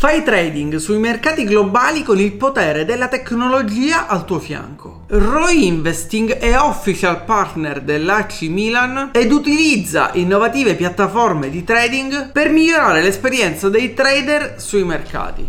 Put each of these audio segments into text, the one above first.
Fai trading sui mercati globali con il potere della tecnologia al tuo fianco. Roy Investing è official partner dell'AC Milan ed utilizza innovative piattaforme di trading per migliorare l'esperienza dei trader sui mercati.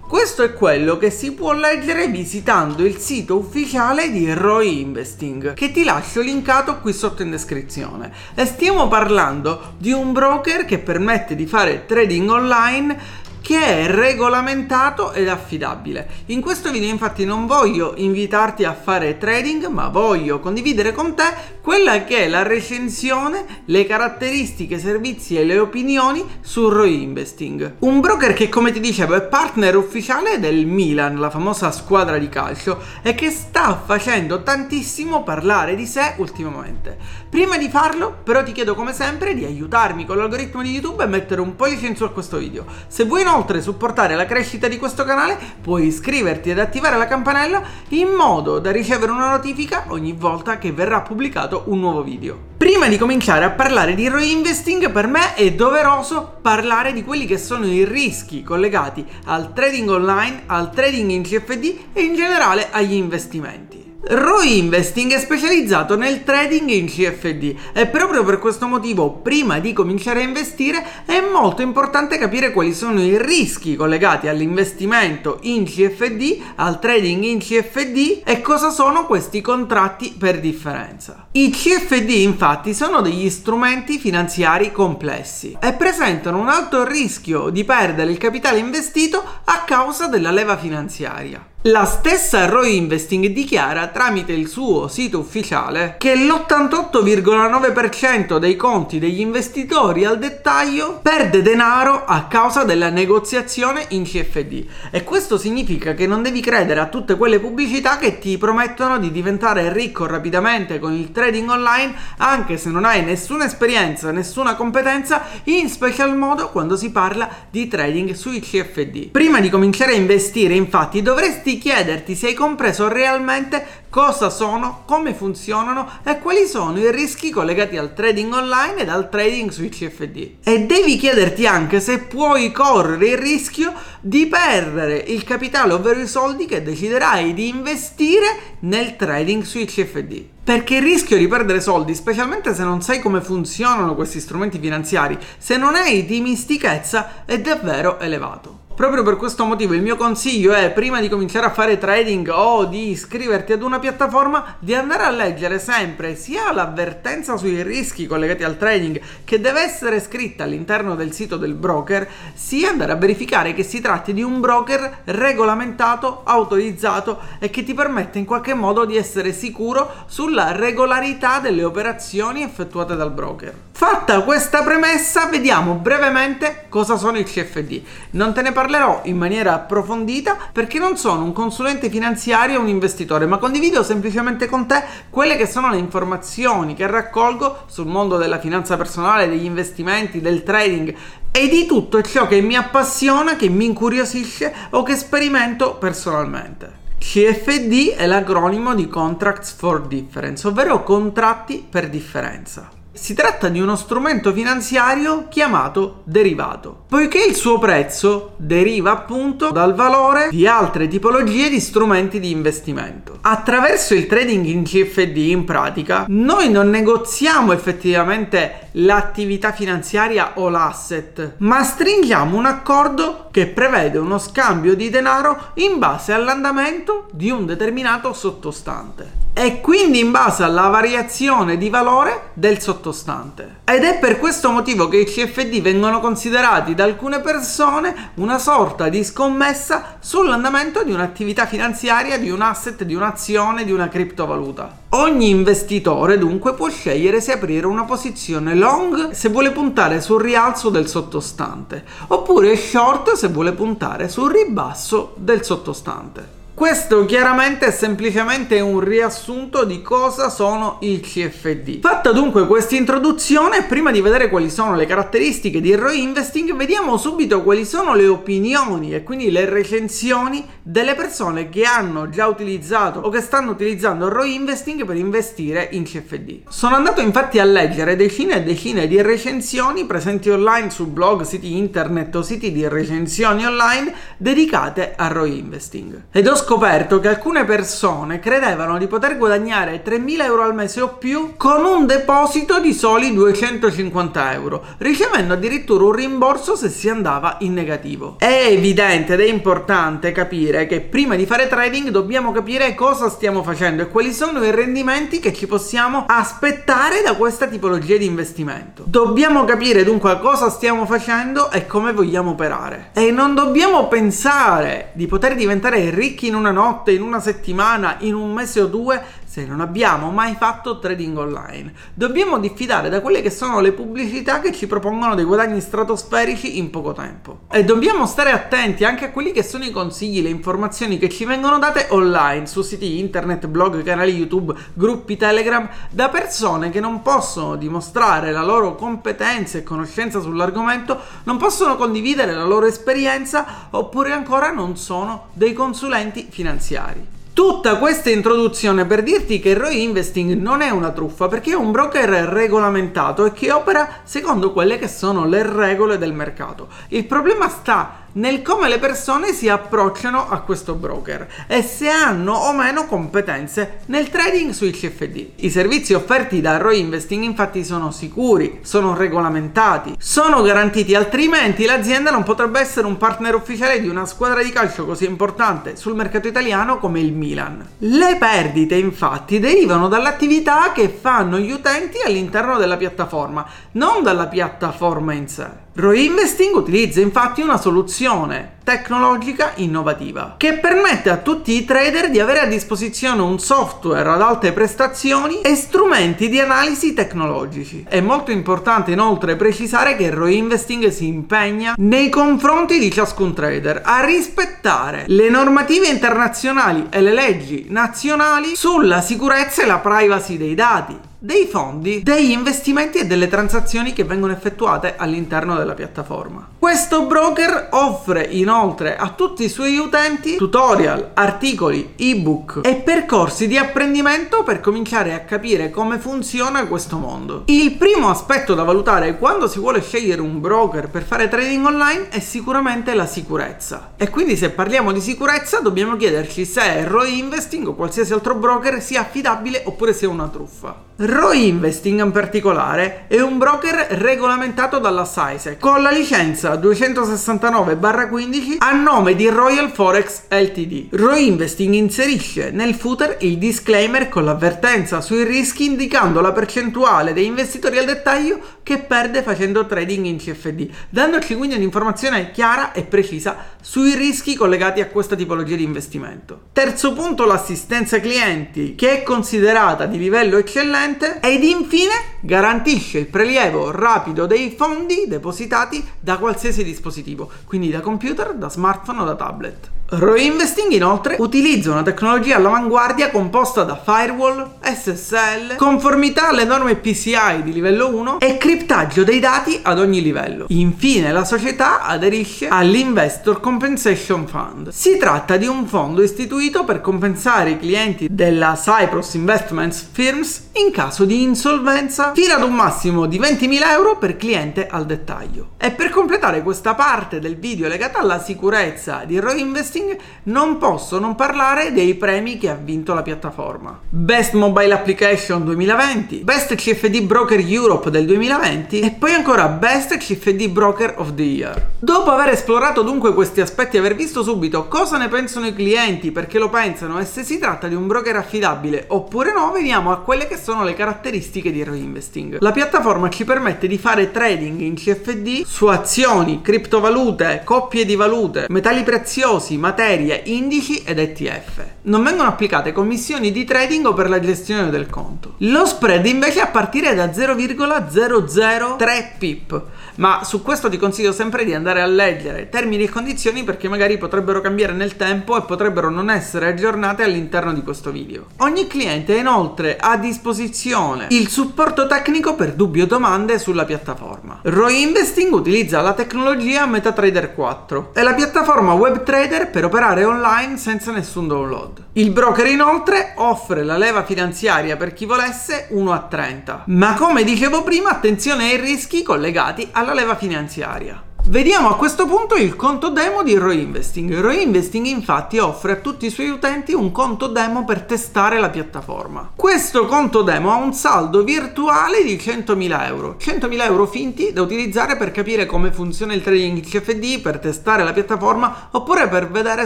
Questo è quello che si può leggere visitando il sito ufficiale di Roy Investing, che ti lascio linkato qui sotto in descrizione. E stiamo parlando di un broker che permette di fare trading online che è regolamentato ed affidabile. In questo video infatti non voglio invitarti a fare trading, ma voglio condividere con te quella che è la recensione, le caratteristiche, i servizi e le opinioni su Roy Investing. Un broker che come ti dicevo è partner ufficiale del Milan, la famosa squadra di calcio, e che sta facendo tantissimo parlare di sé ultimamente. Prima di farlo però ti chiedo come sempre di aiutarmi con l'algoritmo di YouTube e mettere un pollice in su a questo video. Se vuoi inoltre supportare la crescita di questo canale puoi iscriverti ed attivare la campanella in modo da ricevere una notifica ogni volta che verrà pubblicato un nuovo video. Prima di cominciare a parlare di reinvesting per me è doveroso parlare di quelli che sono i rischi collegati al trading online, al trading in CFD e in generale agli investimenti. Roy Investing è specializzato nel trading in CFD e proprio per questo motivo, prima di cominciare a investire, è molto importante capire quali sono i rischi collegati all'investimento in CFD, al trading in CFD e cosa sono questi contratti per differenza. I CFD infatti sono degli strumenti finanziari complessi e presentano un alto rischio di perdere il capitale investito a causa della leva finanziaria. La stessa Roy Investing dichiara tramite il suo sito ufficiale che l'88,9% dei conti degli investitori al dettaglio perde denaro a causa della negoziazione in CFD e questo significa che non devi credere a tutte quelle pubblicità che ti promettono di diventare ricco rapidamente con il trading online anche se non hai nessuna esperienza, nessuna competenza, in special modo quando si parla di trading sui CFD. Prima di cominciare a investire infatti dovresti dovresti chiederti se hai compreso realmente cosa sono, come funzionano e quali sono i rischi collegati al trading online ed al trading sui CFD. E devi chiederti anche se puoi correre il rischio di perdere il capitale, ovvero i soldi che deciderai di investire nel trading sui CFD. Perché il rischio di perdere soldi, specialmente se non sai come funzionano questi strumenti finanziari, se non hai dimistichezza, è davvero elevato. Proprio per questo motivo il mio consiglio è prima di cominciare a fare trading o di iscriverti ad una piattaforma di andare a leggere sempre sia l'avvertenza sui rischi collegati al trading che deve essere scritta all'interno del sito del broker, sia andare a verificare che si tratti di un broker regolamentato, autorizzato e che ti permette in qualche modo di essere sicuro sulla regolarità delle operazioni effettuate dal broker. Fatta questa premessa, vediamo brevemente cosa sono i CFD. Non te ne parlo parlerò in maniera approfondita perché non sono un consulente finanziario o un investitore, ma condivido semplicemente con te quelle che sono le informazioni che raccolgo sul mondo della finanza personale, degli investimenti, del trading e di tutto ciò che mi appassiona, che mi incuriosisce o che sperimento personalmente. CFD è l'acronimo di Contracts for Difference, ovvero contratti per differenza. Si tratta di uno strumento finanziario chiamato derivato, poiché il suo prezzo deriva appunto dal valore di altre tipologie di strumenti di investimento. Attraverso il trading in CFD, in pratica, noi non negoziamo effettivamente l'attività finanziaria o l'asset, ma stringiamo un accordo che prevede uno scambio di denaro in base all'andamento di un determinato sottostante e quindi in base alla variazione di valore del sottostante. Ed è per questo motivo che i CFD vengono considerati da alcune persone una sorta di scommessa sull'andamento di un'attività finanziaria, di un asset, di un'azione, di una criptovaluta. Ogni investitore dunque può scegliere se aprire una posizione long se vuole puntare sul rialzo del sottostante, oppure short se vuole puntare sul ribasso del sottostante. Questo chiaramente è semplicemente un riassunto di cosa sono i CFD. Fatta dunque questa introduzione, prima di vedere quali sono le caratteristiche di ROI Investing, vediamo subito quali sono le opinioni e quindi le recensioni delle persone che hanno già utilizzato o che stanno utilizzando ROI Investing per investire in CFD. Sono andato infatti a leggere decine e decine di recensioni presenti online su blog, siti internet o siti di recensioni online dedicate a ROI Investing. Ed ho scoperto che alcune persone credevano di poter guadagnare 3.000 euro al mese o più con un deposito di soli 250 euro, ricevendo addirittura un rimborso se si andava in negativo. È evidente ed è importante capire che prima di fare trading dobbiamo capire cosa stiamo facendo e quali sono i rendimenti che ci possiamo aspettare da questa tipologia di investimento. Dobbiamo capire dunque cosa stiamo facendo e come vogliamo operare. E non dobbiamo pensare di poter diventare ricchi in una notte, in una settimana, in un mese o due se non abbiamo mai fatto trading online. Dobbiamo diffidare da quelle che sono le pubblicità che ci propongono dei guadagni stratosferici in poco tempo. E dobbiamo stare attenti anche a quelli che sono i consigli, le informazioni che ci vengono date online su siti internet, blog, canali YouTube, gruppi Telegram da persone che non possono dimostrare la loro competenza e conoscenza sull'argomento, non possono condividere la loro esperienza oppure ancora non sono dei consulenti finanziari. Tutta questa introduzione per dirti che ROI Investing non è una truffa perché è un broker regolamentato e che opera secondo quelle che sono le regole del mercato. Il problema sta nel come le persone si approcciano a questo broker e se hanno o meno competenze nel trading sui CFD. I servizi offerti da ROI Investing infatti sono sicuri, sono regolamentati, sono garantiti, altrimenti l'azienda non potrebbe essere un partner ufficiale di una squadra di calcio così importante sul mercato italiano come il Milan. Le perdite infatti derivano dall'attività che fanno gli utenti all'interno della piattaforma, non dalla piattaforma in sé. Roinvesting utilizza infatti una soluzione tecnologica innovativa che permette a tutti i trader di avere a disposizione un software ad alte prestazioni e strumenti di analisi tecnologici. È molto importante inoltre precisare che Roinvesting si impegna nei confronti di ciascun trader a rispettare le normative internazionali e le leggi nazionali sulla sicurezza e la privacy dei dati dei fondi, degli investimenti e delle transazioni che vengono effettuate all'interno della piattaforma. Questo broker offre inoltre a tutti i suoi utenti tutorial, articoli, ebook e percorsi di apprendimento per cominciare a capire come funziona questo mondo. Il primo aspetto da valutare quando si vuole scegliere un broker per fare trading online è sicuramente la sicurezza. E quindi se parliamo di sicurezza dobbiamo chiederci se ROI Investing o qualsiasi altro broker sia affidabile oppure sia una truffa. ROI Investing in particolare è un broker regolamentato dalla SISEC con la licenza 269-15 a nome di Royal Forex Ltd. ROI Investing inserisce nel footer il disclaimer con l'avvertenza sui rischi indicando la percentuale dei investitori al dettaglio che perde facendo trading in CFD, dandoci quindi un'informazione chiara e precisa sui rischi collegati a questa tipologia di investimento. Terzo punto, l'assistenza clienti, che è considerata di livello eccellente ed infine garantisce il prelievo rapido dei fondi depositati da qualsiasi dispositivo, quindi da computer, da smartphone o da tablet. Roinvesting inoltre utilizza una tecnologia all'avanguardia composta da firewall, SSL, conformità alle norme PCI di livello 1 e criptaggio dei dati ad ogni livello. Infine la società aderisce all'Investor Compensation Fund. Si tratta di un fondo istituito per compensare i clienti della Cyprus Investments Firms in caso di insolvenza fino ad un massimo di 20.000 euro per cliente al dettaglio. E per completare questa parte del video legata alla sicurezza di Roinvesting Racing, non posso non parlare dei premi che ha vinto la piattaforma. Best Mobile Application 2020, Best CFD Broker Europe del 2020 e poi ancora Best CFD Broker of the Year. Dopo aver esplorato dunque questi aspetti e aver visto subito cosa ne pensano i clienti, perché lo pensano e se si tratta di un broker affidabile oppure no, veniamo a quelle che sono le caratteristiche di Reinvesting. La piattaforma ci permette di fare trading in CFD su azioni, criptovalute, coppie di valute, metalli preziosi, materie, indici ed ETF. Non vengono applicate commissioni di trading o per la gestione del conto. Lo spread invece a partire da 0,003 pip. Ma su questo ti consiglio sempre di andare a leggere termini e condizioni perché magari potrebbero cambiare nel tempo e potrebbero non essere aggiornate all'interno di questo video. Ogni cliente inoltre ha a disposizione il supporto tecnico per dubbi o domande sulla piattaforma. Roy Investing utilizza la tecnologia MetaTrader 4 è la piattaforma web trader per operare online senza nessun download. Il broker inoltre offre la leva finanziaria per chi volesse 1 a 30. Ma come dicevo prima, attenzione ai rischi collegati alla leva finanziaria. Vediamo a questo punto il conto demo di Roy Investing. Roy Investing infatti offre a tutti i suoi utenti un conto demo per testare la piattaforma. Questo conto demo ha un saldo virtuale di 100.000 euro. 100.000 euro finti da utilizzare per capire come funziona il trading CFD, per testare la piattaforma oppure per vedere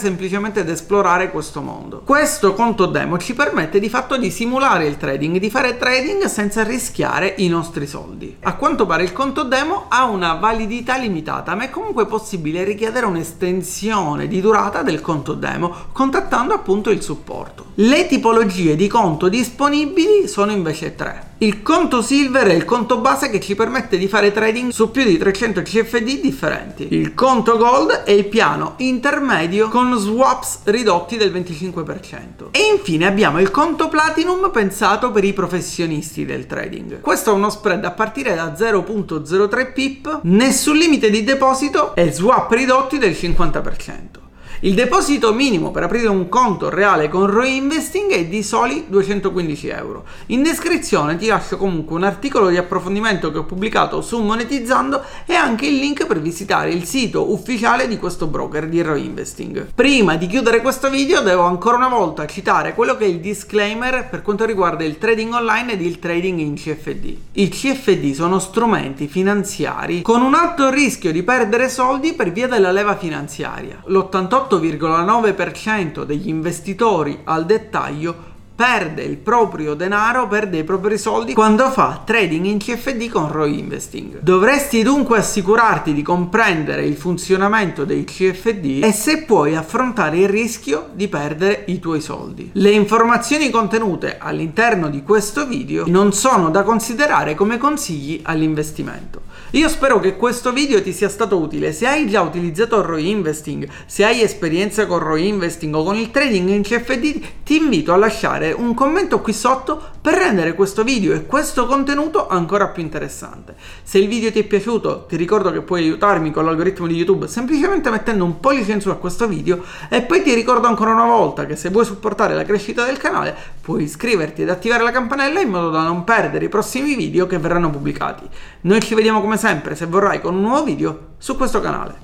semplicemente ed esplorare questo mondo. Questo conto demo ci permette di fatto di simulare il trading, di fare trading senza rischiare i nostri soldi. A quanto pare il conto demo ha una validità limitata limitata, ma è comunque possibile richiedere un'estensione di durata del conto demo contattando appunto il supporto. Le tipologie di conto disponibili sono invece tre. Il conto Silver è il conto base che ci permette di fare trading su più di 300 CFD differenti. Il conto Gold è il piano intermedio con swaps ridotti del 25%. E infine abbiamo il conto Platinum pensato per i professionisti del trading. Questo ha uno spread a partire da 0.03 pip, nessun limite di deposito e swap ridotti del 50%. Il deposito minimo per aprire un conto reale con Roy Investing è di soli 215 euro. In descrizione ti lascio comunque un articolo di approfondimento che ho pubblicato su Monetizzando e anche il link per visitare il sito ufficiale di questo broker di Roy Investing. Prima di chiudere questo video devo ancora una volta citare quello che è il disclaimer per quanto riguarda il trading online ed il trading in CFD. I CFD sono strumenti finanziari con un alto rischio di perdere soldi per via della leva finanziaria. L'88 8,9% degli investitori al dettaglio perde il proprio denaro, perde i propri soldi quando fa trading in CFD con ROI Investing. Dovresti dunque assicurarti di comprendere il funzionamento dei CFD e se puoi affrontare il rischio di perdere i tuoi soldi. Le informazioni contenute all'interno di questo video non sono da considerare come consigli all'investimento. Io spero che questo video ti sia stato utile. Se hai già utilizzato ROI Investing, se hai esperienza con ROI Investing o con il trading in CFD, ti invito a lasciare un commento qui sotto per rendere questo video e questo contenuto ancora più interessante. Se il video ti è piaciuto, ti ricordo che puoi aiutarmi con l'algoritmo di YouTube semplicemente mettendo un pollice in su a questo video e poi ti ricordo ancora una volta che se vuoi supportare la crescita del canale, puoi iscriverti ed attivare la campanella in modo da non perdere i prossimi video che verranno pubblicati. Noi ci vediamo come sempre, se vorrai, con un nuovo video su questo canale.